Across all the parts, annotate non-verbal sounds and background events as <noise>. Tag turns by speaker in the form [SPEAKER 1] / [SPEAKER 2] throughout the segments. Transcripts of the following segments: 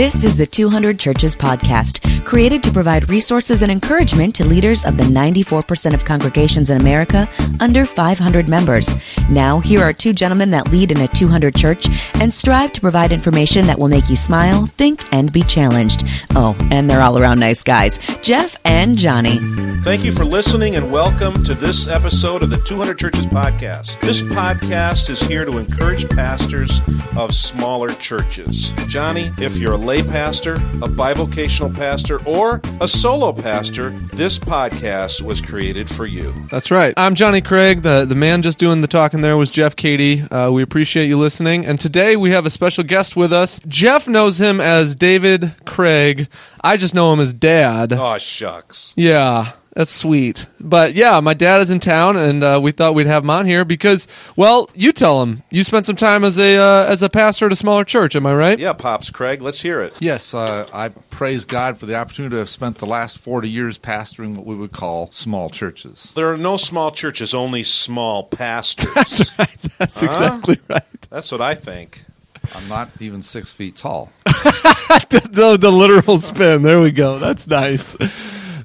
[SPEAKER 1] This is the 200 Churches Podcast, created to provide resources and encouragement to leaders of the 94% of congregations in America under 500 members. Now, here are two gentlemen that lead in a 200 church and strive to provide information that will make you smile, think, and be challenged. Oh, and they're all around nice guys Jeff and Johnny.
[SPEAKER 2] Thank you for listening and welcome to this episode of the 200 Churches Podcast. This podcast is here to encourage pastors of smaller churches. Johnny, if you're a lay pastor, a bivocational pastor, or a solo pastor, this podcast was created for you.
[SPEAKER 3] That's right. I'm Johnny Craig. The, the man just doing the talking there was Jeff Cady. Uh, we appreciate you listening. And today we have a special guest with us. Jeff knows him as David Craig. I just know him as Dad.
[SPEAKER 2] Oh, shucks.
[SPEAKER 3] Yeah. That's sweet. But yeah, my dad is in town, and uh, we thought we'd have him on here because, well, you tell him you spent some time as a uh, as a pastor at a smaller church. Am I right?
[SPEAKER 2] Yeah, Pops Craig, let's hear it.
[SPEAKER 4] Yes, uh, I praise God for the opportunity to have spent the last 40 years pastoring what we would call small churches.
[SPEAKER 2] There are no small churches, only small pastors. <laughs>
[SPEAKER 3] That's right. That's
[SPEAKER 2] Huh?
[SPEAKER 3] exactly right.
[SPEAKER 2] That's what I think.
[SPEAKER 4] I'm not even six feet tall. <laughs>
[SPEAKER 3] the, the literal spin. There we go. That's nice.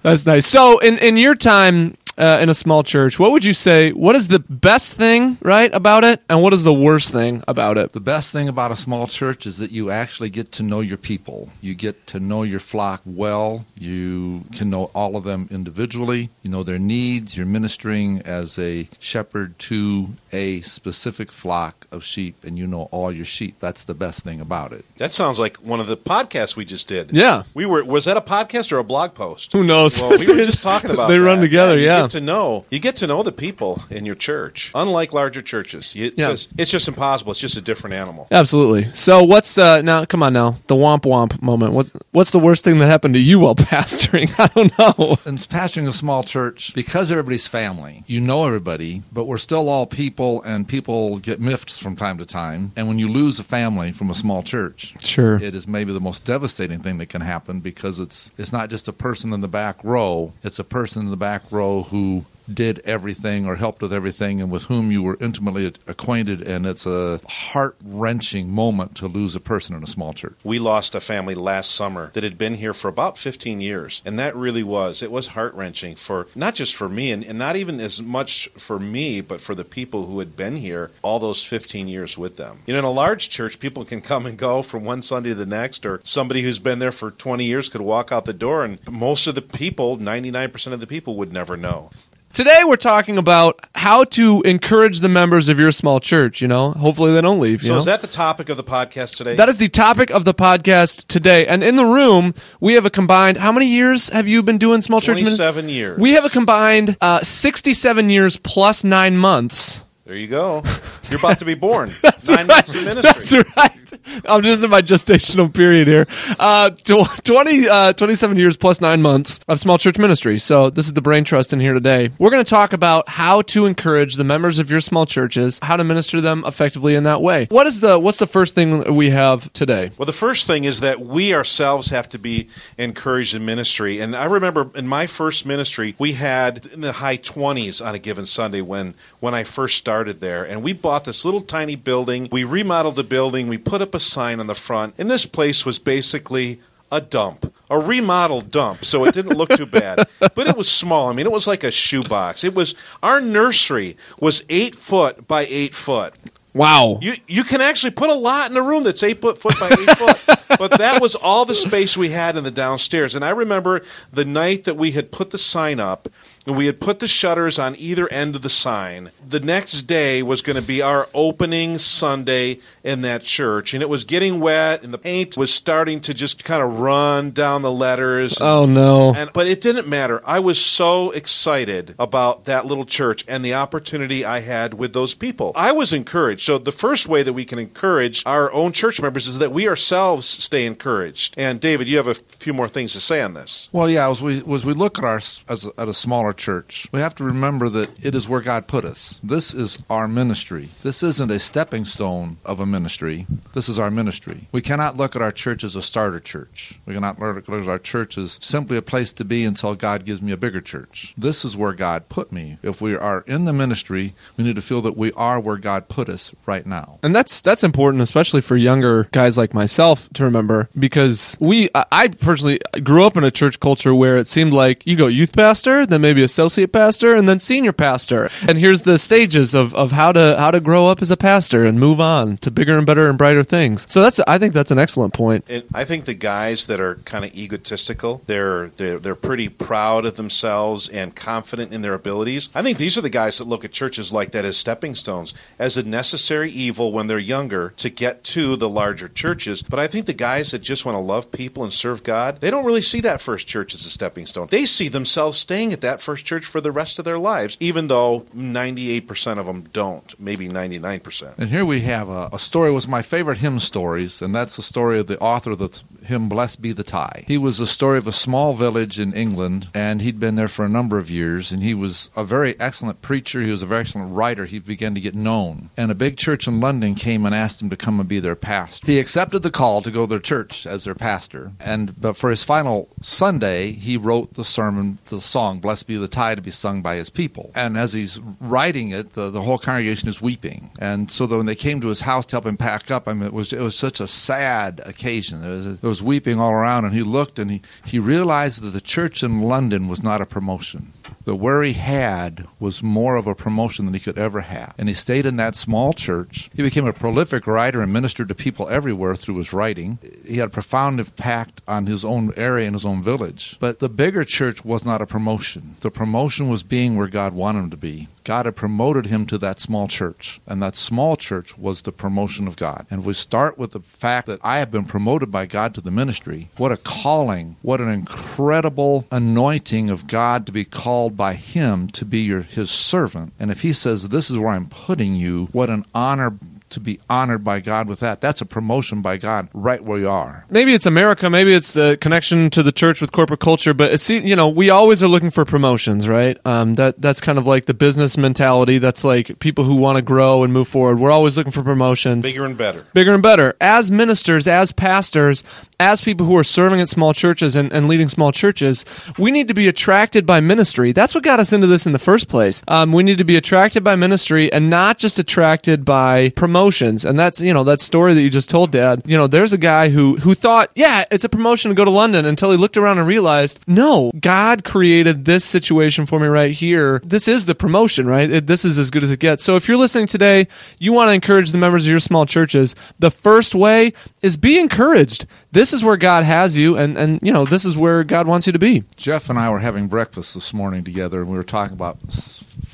[SPEAKER 3] That's nice. So, in in your time uh, in a small church, what would you say? What is the best thing right about it, and what is the worst thing about it?
[SPEAKER 4] The best thing about a small church is that you actually get to know your people. You get to know your flock well. You can know all of them individually. You know their needs. You're ministering as a shepherd to a specific flock of sheep, and you know all your sheep. That's the best thing about it.
[SPEAKER 2] That sounds like one of the podcasts we just did.
[SPEAKER 3] Yeah.
[SPEAKER 2] We were was that a podcast or a blog post?
[SPEAKER 3] Who knows?
[SPEAKER 2] Well, we were just talking <laughs> about
[SPEAKER 3] They run
[SPEAKER 2] that.
[SPEAKER 3] together,
[SPEAKER 2] you
[SPEAKER 3] yeah.
[SPEAKER 2] Get to know you get to know the people in your church. Unlike larger churches, you,
[SPEAKER 3] Yeah.
[SPEAKER 2] 'cause it's just impossible. It's just a different animal.
[SPEAKER 3] Absolutely. So, what's uh, now? Come on now, the womp womp moment. What's what's the worst thing that happened to you while <laughs> pastoring? <laughs> I don't know.
[SPEAKER 4] In pastoring a small church, because everybody's family, you know everybody, but we're still all people, and people get miffed from time to time. And when you lose a family from a small church,
[SPEAKER 3] Sure.
[SPEAKER 4] it is maybe the most devastating thing that can happen because it's it's not just a person in the back row; it's a person in the back row who who did everything or helped with everything and with whom you were intimately acquainted and it's a heart-wrenching moment to lose a person in a small church
[SPEAKER 2] We lost a family last summer that had been here for about 15 years, and that really was it was heart wrenching for not just for me, and, and not even as much for me, but for the people who had been here all those 15 years with them. You know, in a large church, people can come and go from one Sunday to the next, or somebody who's been there for 20 years could walk out the door, and most of the people, 99% of the people, would never know.
[SPEAKER 3] Today we're talking about how to encourage the members of your small church. You know, hopefully they don't leave. You
[SPEAKER 2] So
[SPEAKER 3] know?
[SPEAKER 2] is that the topic of the podcast today?
[SPEAKER 3] that is the topic of the podcast today. And in the room, we have a combined. How many years have you been doing small church?
[SPEAKER 2] 27 years.
[SPEAKER 3] We have a combined uh, sixty-seven years plus nine months.
[SPEAKER 2] There you go. You're about to be born. <laughs> Nine months of ministry.
[SPEAKER 3] That's right. <laughs> I'm just in my gestational period here. Uh, <laughs> 20, uh, 27 years plus nine months of small church ministry. So this is the brain trust in here today. We're going to talk about how to encourage the members of your small churches, how to minister to them effectively in that way. What is the what's the first thing we have today?
[SPEAKER 2] Well, the first thing is that we ourselves have to be encouraged in ministry. And I remember in my first ministry, we had in the high 20s on a given Sunday when, when I first started there. And we bought this little tiny building. We remodeled the building. We put up a sign on the front. And this place was basically a dump, a remodeled dump. So it didn't look too bad. <laughs> But it was small. I mean, it was like a shoebox. It was, our nursery was eight foot by eight foot.
[SPEAKER 3] Wow.
[SPEAKER 2] You you can actually put a lot in a room that's eight foot foot by eight foot. <laughs> But that was all the space we had in the downstairs. And I remember the night that we had put the sign up and we had put the shutters on either end of the sign. The next day was going to be our opening Sunday in that church, and it was getting wet, and the paint was starting to just kind of run down the letters.
[SPEAKER 3] oh no.
[SPEAKER 2] And, but it didn't matter. I was so excited about that little church and the opportunity I had with those people. I was encouraged. So the first way that we can encourage our own church members is that we ourselves stay encouraged. And David, you have a few more things to say on this.
[SPEAKER 4] Well, yeah, as we as we look at our as at a smaller church, we have to remember that it is where God put us. This is our ministry. This isn't a stepping stone of a ministry. This is our ministry. We cannot look at our church as a starter church. We cannot look at our church as simply a place to be until God gives me a bigger church. This is where God put me. If we are in the ministry, we need to feel that we are where God put us right now.
[SPEAKER 3] And that's that's important, especially for younger guys like myself to remember, because we I- personally grew up in a church culture where it seemed like you go youth pastor, then maybe associate pastor, and then senior pastor. And here's the stages of, of how to how to grow up as a pastor and move on to bigger and better and brighter things. So that's I think that's an excellent point.
[SPEAKER 2] And I think the guys that are kind of egotistical, they're, they're they're pretty proud of themselves and confident in their abilities. I think these are the guys that look at churches like that as stepping stones, as a necessary evil when they're younger to get to the larger churches. But I think the guys that just want to love people and serve God, they don't really see that first church as a stepping stone. They see themselves staying at that first church for the rest of their lives, even though 98% of them don't, maybe 99%.
[SPEAKER 4] And here we have a, a story was my favorite hymn stories, and that's the story of the author of the hymn "Blessed Be the Tie." He was a story of a small village in England, and he'd been there for a number of years. And he was a very excellent preacher. He was a very excellent writer. He began to get known, and a big church in London came and asked him to come and be their pastor. He accepted the call to go to their church as their pastor, and but for his final Sunday, he wrote the sermon, the song "Blessed Be the Tie" to be sung by his people. And as he's writing it, the, the whole congregation is weeping. And so when they came to his house to help him pack up, I mean, it was it was such a sad occasion. There was, there was weeping all around, and he looked and he, he realized that the church in London was not a promotion. That where he had was more of a promotion than he could ever have. And he stayed in that small church. He became a prolific writer and ministered to people everywhere through his writing. He had a profound impact on his own area and his own village. But the bigger church was not a promotion. The promotion was being where God wanted him to be. God had promoted him to that small church, and that small church was the promotion of God. And we start with the fact that I have been promoted by God to the ministry, what a calling, what an incredible anointing of God to be called by him to be your his servant. And if he says this is where I'm putting you, what an honor to be honored by God with that. That's a promotion by God right where you are.
[SPEAKER 3] maybe it's America, maybe it's the connection to the church with corporate culture, but it's you know we always are looking for promotions, right? Um, that that's kind of like the business mentality. That's like people who want to grow and move forward. We're always looking for promotions,
[SPEAKER 2] Bigger and better.
[SPEAKER 3] bigger and better. As ministers, as pastors, as people who are serving at small churches and, and leading small churches, we need to be attracted by ministry. That's what got us into this in the first place. Um, we need to be attracted by ministry and not just attracted by promotions. And that's you know that story that you just told, Dad. You know, there's a guy who who thought, yeah, it's a promotion to go to London until he looked around and realized, no, God created this situation for me right here. This is the promotion, right? It, this is as good as it gets. So if you're listening today, you want to encourage the members of your small churches. The first way is be encouraged. This is where God has you, and and you know this is where God wants you to be.
[SPEAKER 4] Jeff and I were having breakfast this morning together, and we were talking about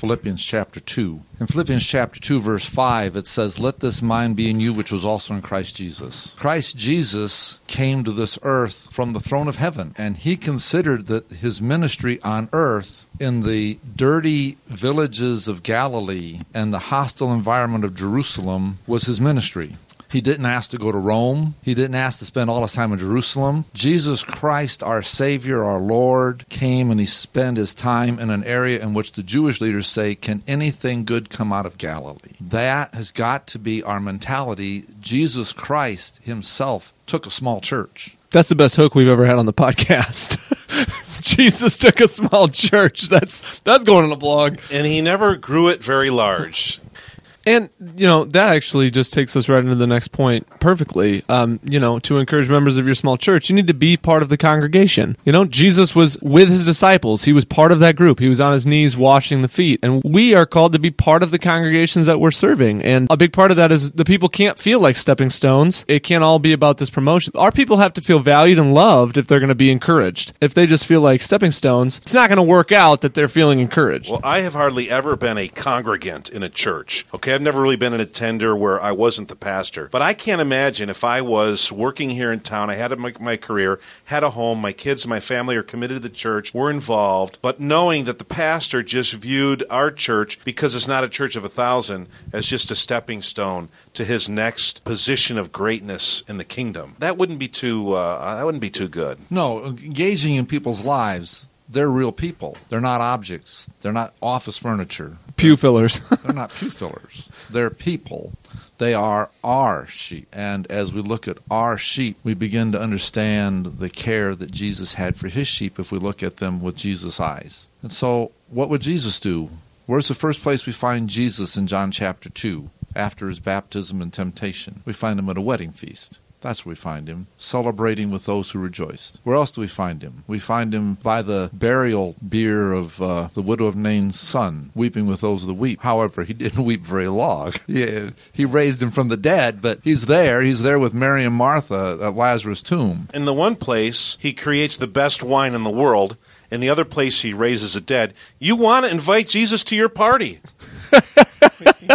[SPEAKER 4] Philippians chapter 2. In Philippians chapter 2, verse 5, it says, Let this mind be in you, which was also in Christ Jesus. Christ Jesus came to this earth from the throne of heaven, and he considered that his ministry on earth in the dirty villages of Galilee and the hostile environment of Jerusalem was his ministry. He didn't ask to go to Rome. He didn't ask to spend all his time in Jerusalem. Jesus Christ, our Savior, our Lord, came and he spent his time in an area in which the Jewish leaders say, Can anything good come out of Galilee? That has got to be our mentality. Jesus Christ himself took a small church.
[SPEAKER 3] That's the best hook we've ever had on the podcast. <laughs> Jesus took a small church. That's that's going on a blog.
[SPEAKER 2] And he never grew it very large.
[SPEAKER 3] And you know that actually just takes us right into the next point perfectly. Um, you know, to encourage members of your small church, you need to be part of the congregation. You know, Jesus was with his disciples; he was part of that group. He was on his knees washing the feet, and we are called to be part of the congregations that we're serving. And a big part of that is the people can't feel like stepping stones. It can't all be about this promotion. Our people have to feel valued and loved if they're going to be encouraged. If they just feel like stepping stones, it's not going to work out that they're feeling encouraged.
[SPEAKER 2] Well, I have hardly ever been a congregant in a church. Okay, I've never really been an attender where I wasn't the pastor. But I can't imagine if I was working here in town, I had my, my career, had a home, my kids my family are committed to the church, we're involved, but knowing that the pastor just viewed our church, because it's not a church of a thousand, as just a stepping stone to his next position of greatness in the kingdom. That wouldn't be too. Uh, that wouldn't be too good.
[SPEAKER 4] No, engaging in people's lives, they're real people. They're not objects. They're not office furniture.
[SPEAKER 3] Pew fillers. <laughs>
[SPEAKER 4] They're not pew fillers. They're people. They are our sheep. And as we look at our sheep, we begin to understand the care that Jesus had for his sheep if we look at them with Jesus' eyes. And so, what would Jesus do? Where's the first place we find Jesus in John chapter 2 after his baptism and temptation? We find him at a wedding feast. That's where we find him, celebrating with those who rejoiced. Where else do we find him? We find him by the burial bier of uh, the widow of Nain's son, weeping with those that weep. However, he <laughs> didn't weep very long. <laughs> Yeah, he raised him from the dead, but he's there. He's there with Mary and Martha at Lazarus' tomb.
[SPEAKER 2] In the one place, he creates the best wine in the world. In the other place, he raises the dead. You want to invite Jesus to your party. <laughs>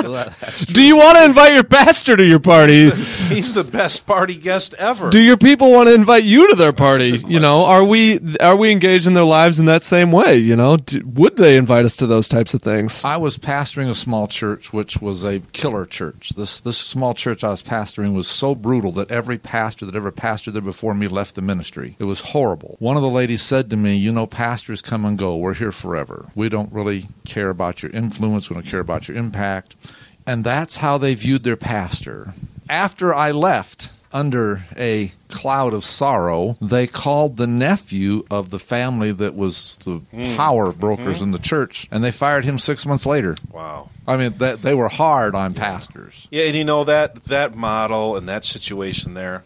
[SPEAKER 2] <laughs> <laughs>
[SPEAKER 3] Do you want to invite your pastor to your party? <laughs>
[SPEAKER 2] He's the best party guest ever.
[SPEAKER 3] Do your people want to invite you to their party? You know, are we are we engaged in their lives in that same way? You know, Do, would they invite us to those types of things?
[SPEAKER 4] I was pastoring a small church, which was a killer church. This this small church I was pastoring was so brutal that every pastor that ever pastored there before me left the ministry. It was horrible. One of the ladies said to me, "You know, pastors come and go. We're here forever. We don't really care about your influence. We don't care about your impact." And that's how they viewed their pastor. After I left, under a cloud of sorrow, they called the nephew of the family that was the hmm. power brokers hmm. in the church, and they fired him six months later.
[SPEAKER 2] wow.
[SPEAKER 4] I mean, they, they were hard on pastors.
[SPEAKER 2] Yeah, and you know that that model and that situation there.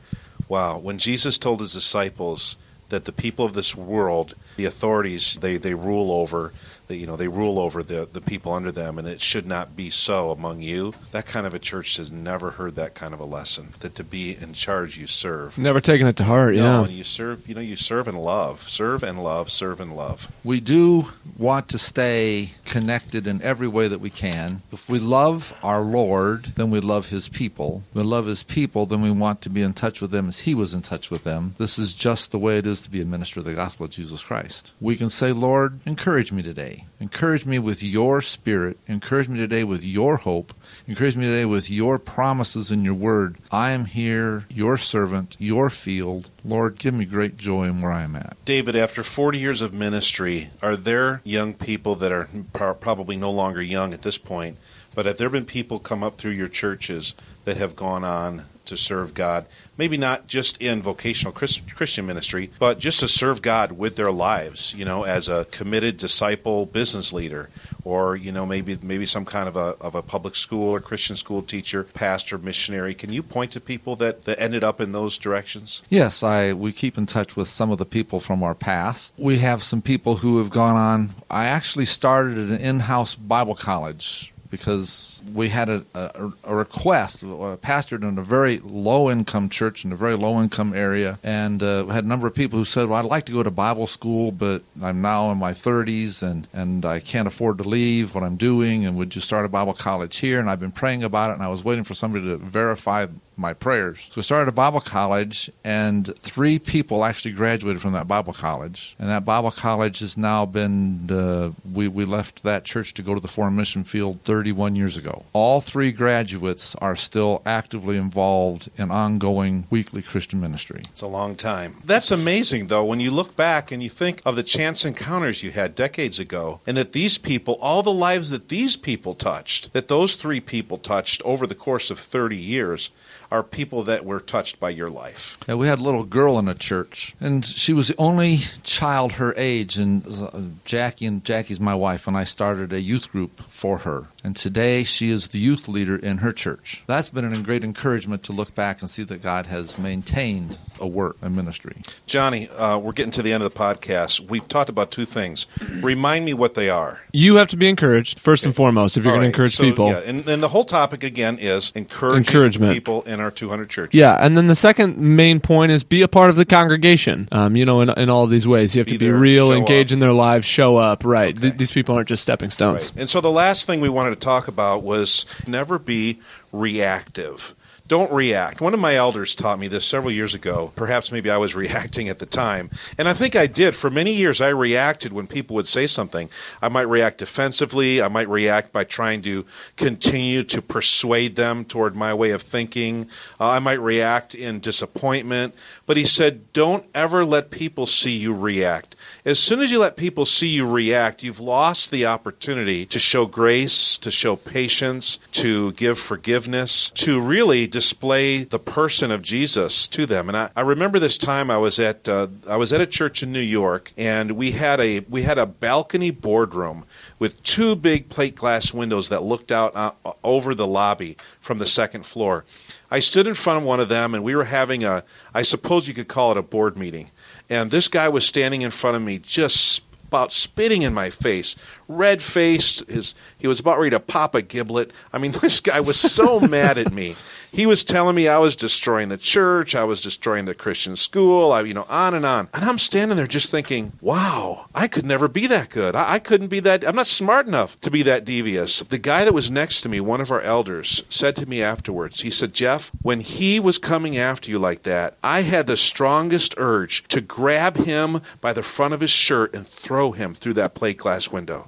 [SPEAKER 2] Wow, when Jesus told his disciples that the people of this world, the authorities, they they rule over, that you know they rule over the the people under them, and it should not be so among you. That kind of a church has never heard that kind of a lesson. That to be in charge, you serve.
[SPEAKER 3] Never taken it to heart.
[SPEAKER 2] No,
[SPEAKER 3] Yeah.
[SPEAKER 2] and you serve. You know, you serve and love, serve and love, serve and love.
[SPEAKER 4] We do want to stay connected in every way that we can. If we love our Lord, then we love His people. If we love His people, then we want to be in touch with them as He was in touch with them. This is just the way it is to be a minister of the gospel of Jesus Christ. We can say, Lord, encourage me today. Encourage me with your spirit. Encourage me today with your hope. Encourage me today with your promises and your word. I am here, your servant, your field. Lord, give me great joy in where I am at.
[SPEAKER 2] David, after 40 years of ministry, are there young people that are probably no longer young at this point, but have there been people come up through your churches that have gone on to serve God? Maybe not just in vocational Christian ministry, but just to serve God with their lives, you know, as a committed disciple business leader, or you know, maybe maybe some kind of a of a public school or Christian school teacher, pastor, missionary. Can you point to people that, that ended up in those directions?
[SPEAKER 4] Yes, I we keep in touch with some of the people from our past. We have some people who have gone on. I actually started an in-house Bible college because we had a, a, a request. I pastored in a very low-income church in a very low-income area, and uh, had a number of people who said, "Well, I'd like to go to Bible school, but I'm now in my 30s and and I can't afford to leave what I'm doing, and would you start a Bible college here?" And I've been praying about it, and I was waiting for somebody to verify my prayers. So we started a Bible college, and three people actually graduated from that Bible college. And that Bible college has now been, uh, we, we left that church to go to the foreign mission field 31 years ago. All three graduates are still actively involved in ongoing weekly Christian ministry.
[SPEAKER 2] It's a long time. That's amazing, though, when you look back and you think of the chance encounters you had decades ago, and that these people, all the lives that these people touched, that those three people touched over the course of 30 years, are people that were touched by your life.
[SPEAKER 4] Yeah, we had a little girl in a church, and she was the only child her age. And uh, Jackie and Jackie's my wife, and I started a youth group for her. And today she is the youth leader in her church. That's been a great encouragement to look back and see that God has maintained a work, a ministry.
[SPEAKER 2] Johnny, uh, we're getting to the end of the podcast. We've talked about two things. Remind me what they are.
[SPEAKER 3] You have to be encouraged first and foremost if you're
[SPEAKER 2] All
[SPEAKER 3] going
[SPEAKER 2] right,
[SPEAKER 3] to encourage
[SPEAKER 2] so,
[SPEAKER 3] people.
[SPEAKER 2] Yeah, and, and the whole topic again is encouraging
[SPEAKER 3] Encouragement.
[SPEAKER 2] people in our 200 churches.
[SPEAKER 3] Yeah, and then the second main point is be a part of the congregation. Um, you know, in, in all of these ways, you have
[SPEAKER 2] Be
[SPEAKER 3] to be
[SPEAKER 2] there,
[SPEAKER 3] real, engage
[SPEAKER 2] up.
[SPEAKER 3] in their lives, show up. Right.
[SPEAKER 2] Okay.
[SPEAKER 3] Th- these people aren't just stepping stones.
[SPEAKER 2] Right. And so the last thing we wanted to talk about was never be reactive. don't react. One of my elders taught me this several years ago. Perhaps maybe I was <laughs> reacting at the time. And I think I did. For many years, I reacted when people would say something. I might react defensively. I might react by trying to continue to persuade them toward my way of thinking. Uh, I might react in disappointment. But he said, don't ever let people see you react. As soon as you let people see you react, you've lost the opportunity to show grace, to show patience, to give forgiveness, to really display the person of Jesus to them. And I, I remember this time I was at uh, I was at a church in New York, and we had a we had a balcony boardroom with two big plate glass windows that looked out uh, over the lobby from the second floor. I stood in front of one of them, and we were having a I suppose you could call it a board meeting. And this guy was standing in front of me, just about spitting in my face, red faced. His he was about ready to pop a giblet. I mean, <laughs> this guy was so mad at me. He was telling me I was destroying the church, I was destroying the Christian school, I, you know, on and on. And I'm standing there just thinking, wow, I could never be that good. I, I couldn't be that, I'm not smart enough to be that devious. The guy that was next to me, one of our elders, said to me afterwards, he said, Jeff, when he was coming after you like that, I had the strongest urge to grab him by the front of his shirt and throw him through that plate glass window.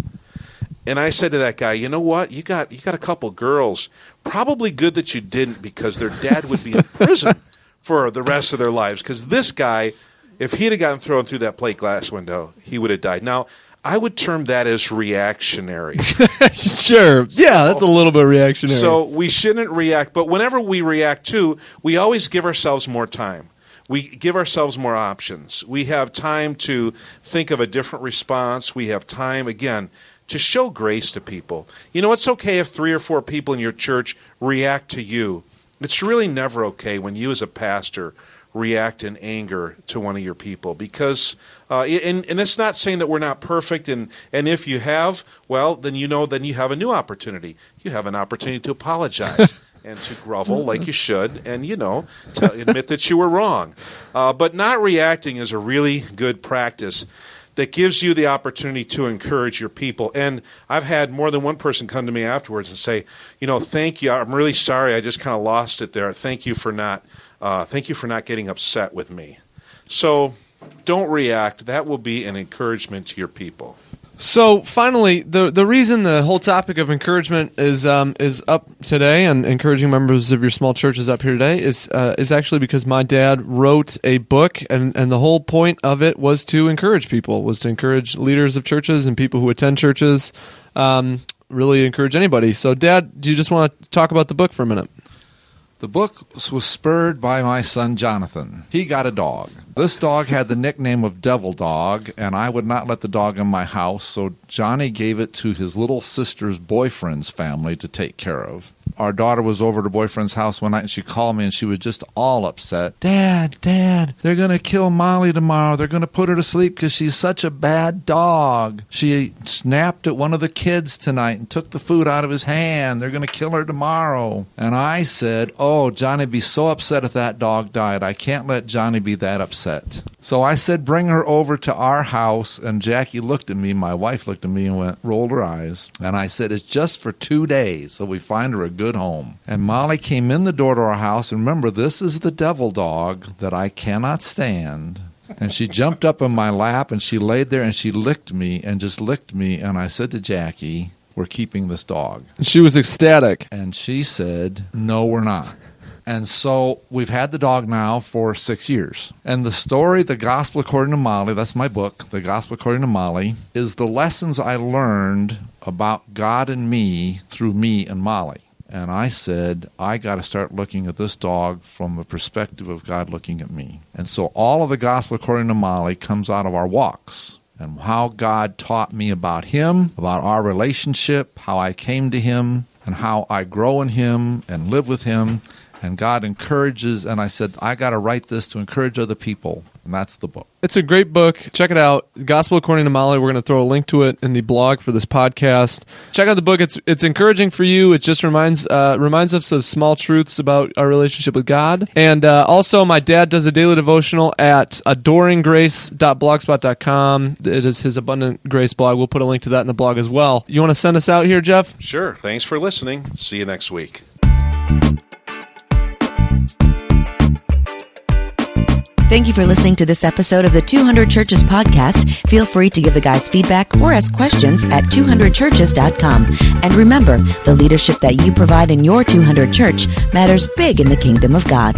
[SPEAKER 2] And I said to that guy, you know what? You got you got a couple girls. Probably good that you didn't because their dad would be in prison <laughs> for the rest of their lives. Because this guy, if he'd have gotten thrown through that plate glass window, he would have died. Now, I would term that as reactionary. <laughs>
[SPEAKER 3] sure. Yeah, that's a little bit reactionary.
[SPEAKER 2] So we shouldn't react, but whenever we react too, we always give ourselves more time. We give ourselves more options. We have time to think of a different response. We have time, again, to show grace to people. You know, it's okay if three or four people in your church react to you. It's really never okay when you, as a pastor, react in anger to one of your people because uh, and, and it's not saying that we're not perfect and, and if you have well then you know then you have a new opportunity you have an opportunity to apologize <laughs> and to grovel like you should and you know to admit that you were wrong uh, but not reacting is a really good practice that gives you the opportunity to encourage your people. And I've had more than one person come to me afterwards and say, you know, thank you. I'm really sorry. I just kind of lost it there. Thank you for not, uh, thank you for not getting upset with me. So don't react. That will be an encouragement to your people.
[SPEAKER 3] So finally, the the reason the whole topic of encouragement is um, is up today and encouraging members of your small church is up here today is uh, is actually because my dad wrote a book and and the whole point of it was to encourage people was to encourage leaders of churches and people who attend churches, um, really encourage anybody. So, Dad, do you just want to talk about the book for a minute?
[SPEAKER 4] The book was spurred by my son Jonathan. He got a dog. This dog had the nickname of Devil Dog, and I would not let the dog in my house, so Johnny gave it to his little sister's boyfriend's family to take care of. Our daughter was over to boyfriend's house one night and she called me and she was just all upset. Dad, Dad, they're going to kill Molly tomorrow. They're going to put her to sleep because she's such a bad dog. She snapped at one of the kids tonight and took the food out of his hand. They're going to kill her tomorrow. And I said, Oh, Johnny be so upset if that dog died. I can't let Johnny be that upset. So I said, Bring her over to our house. And Jackie looked at me, my wife looked at me and went, rolled her eyes. And I said, It's just for two days. So we find her a good home. And Molly came in the door to our house. And remember, this is the devil dog that I cannot stand. And she jumped up in my lap and she laid there and she licked me and just licked me. And I said to Jackie, We're keeping this dog.
[SPEAKER 3] She was ecstatic.
[SPEAKER 4] And she said, No, we're not. And so we've had the dog now for six years. And the story, The Gospel According to Molly, that's my book, The Gospel According to Molly, is the lessons I learned about God and me through me and Molly. And I said, I got to start looking at this dog from the perspective of God looking at me. And so all of the gospel according to Molly comes out of our walks and how God taught me about Him, about our relationship, how I came to Him, and how I grow in Him and live with Him. And God encourages, and I said, I got to write this to encourage other people. And that's the book.
[SPEAKER 3] It's a great book. Check it out. Gospel According to Molly. We're going to throw a link to it in the blog for this podcast. Check out the book. It's it's encouraging for you. It just reminds uh, reminds us of small truths about our relationship with God. And uh, also, my dad does a daily devotional at adoringgrace.blogspot.com. It is his Abundant Grace blog. We'll put a link to that in the blog as well. You want to send us out here, Jeff?
[SPEAKER 2] Sure. Thanks for listening. See you next week.
[SPEAKER 1] Thank you for listening to this episode of the 200 Churches podcast. Feel free to give the guys feedback or ask questions at 200churches.com. And remember, the leadership that you provide in your 200 church matters big in the kingdom of God.